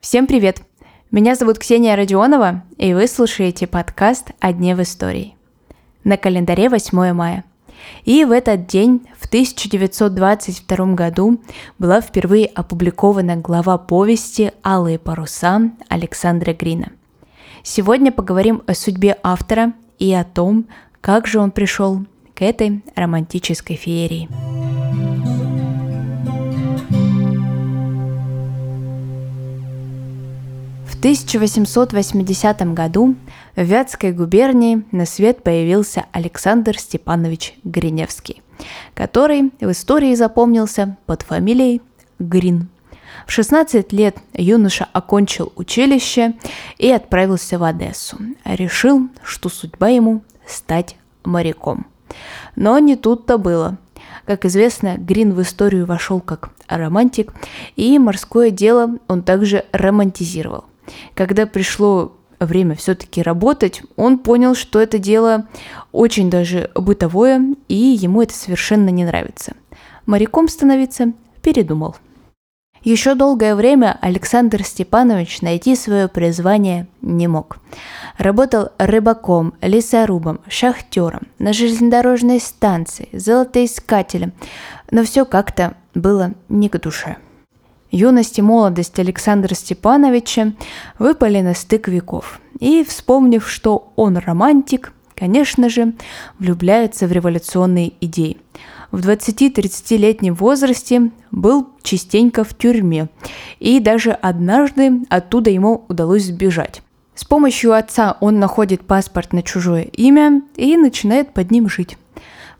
Всем привет! Меня зовут Ксения Родионова, и вы слушаете подкаст «О дне в истории». На календаре 8 мая. И в этот день, в 1922 году, была впервые опубликована глава повести «Алые паруса» Александра Грина. Сегодня поговорим о судьбе автора и о том, как же он пришел к этой романтической феерии. 1880 году в Вятской губернии на свет появился Александр Степанович Гриневский, который в истории запомнился под фамилией Грин. В 16 лет юноша окончил училище и отправился в Одессу. Решил, что судьба ему стать моряком. Но не тут-то было. Как известно, Грин в историю вошел как романтик, и морское дело он также романтизировал. Когда пришло время все-таки работать, он понял, что это дело очень даже бытовое, и ему это совершенно не нравится. Моряком становиться передумал. Еще долгое время Александр Степанович найти свое призвание не мог. Работал рыбаком, лесорубом, шахтером, на железнодорожной станции, золотоискателем, но все как-то было не к душе. Юность и молодость Александра Степановича выпали на стык веков. И, вспомнив, что он романтик, конечно же, влюбляется в революционные идеи – в 20-30-летнем возрасте был частенько в тюрьме, и даже однажды оттуда ему удалось сбежать. С помощью отца он находит паспорт на чужое имя и начинает под ним жить.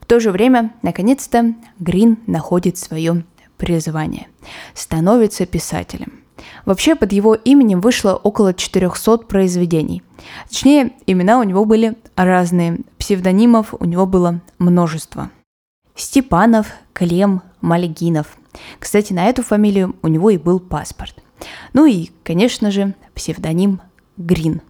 В то же время, наконец-то, Грин находит свое призвание. Становится писателем. Вообще под его именем вышло около 400 произведений. Точнее, имена у него были разные, псевдонимов у него было множество. Степанов, Клем, Мальгинов. Кстати, на эту фамилию у него и был паспорт. Ну и, конечно же, псевдоним Грин.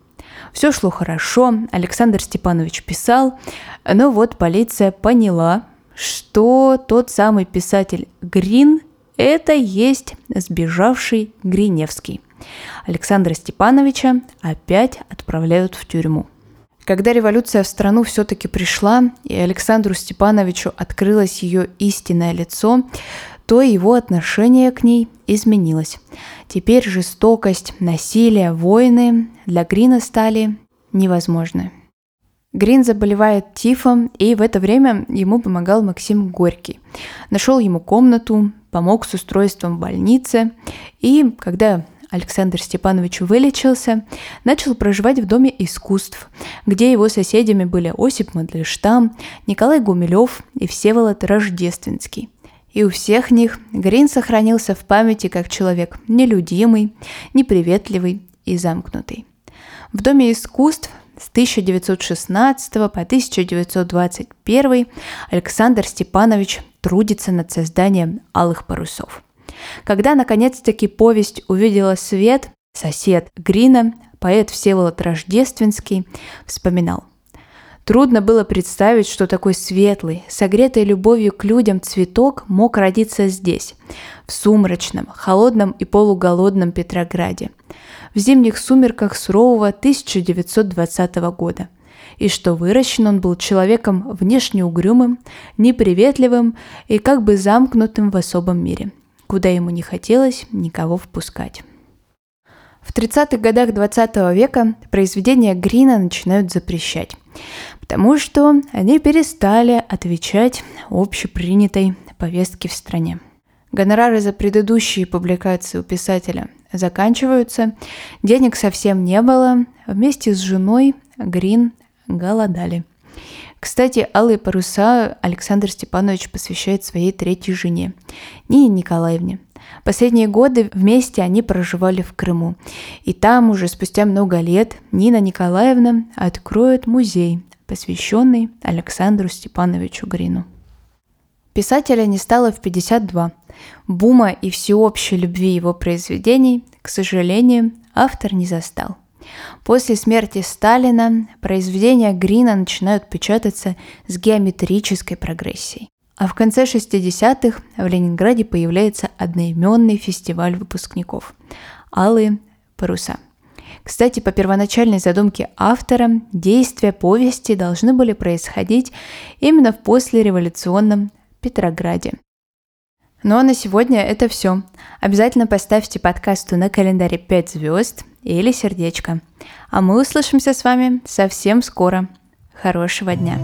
Все шло хорошо, Александр Степанович писал, но вот полиция поняла, что тот самый писатель Грин – это есть сбежавший Гриневский. Александра Степановича опять отправляют в тюрьму. Когда революция в страну все-таки пришла, и Александру Степановичу открылось ее истинное лицо, то его отношение к ней изменилось. Теперь жестокость, насилие, войны для Грина стали невозможны. Грин заболевает тифом, и в это время ему помогал Максим Горький. Нашел ему комнату, помог с устройством в больнице, и когда Александр Степанович вылечился, начал проживать в Доме искусств, где его соседями были Осип Мандельштам, Николай Гумилев и Всеволод Рождественский. И у всех них Грин сохранился в памяти как человек нелюдимый, неприветливый и замкнутый. В Доме искусств с 1916 по 1921 Александр Степанович трудится над созданием «Алых парусов». Когда наконец-таки повесть увидела свет, сосед Грина, поэт Всеволод Рождественский, вспоминал. Трудно было представить, что такой светлый, согретый любовью к людям цветок мог родиться здесь, в сумрачном, холодном и полуголодном Петрограде, в зимних сумерках сурового 1920 года, и что выращен он был человеком внешне угрюмым, неприветливым и как бы замкнутым в особом мире – куда ему не хотелось никого впускать. В 30-х годах 20 века произведения Грина начинают запрещать, потому что они перестали отвечать общепринятой повестке в стране. Гонорары за предыдущие публикации у писателя заканчиваются, денег совсем не было, вместе с женой Грин голодали – кстати, «Алые паруса» Александр Степанович посвящает своей третьей жене, Нине Николаевне. Последние годы вместе они проживали в Крыму. И там уже спустя много лет Нина Николаевна откроет музей, посвященный Александру Степановичу Грину. Писателя не стало в 52. Бума и всеобщей любви его произведений, к сожалению, автор не застал. После смерти Сталина произведения Грина начинают печататься с геометрической прогрессией. А в конце 60-х в Ленинграде появляется одноименный фестиваль выпускников «Алые паруса». Кстати, по первоначальной задумке автора, действия повести должны были происходить именно в послереволюционном Петрограде. Ну а на сегодня это все. Обязательно поставьте подкасту на календаре 5 звезд или сердечко. А мы услышимся с вами совсем скоро. Хорошего дня!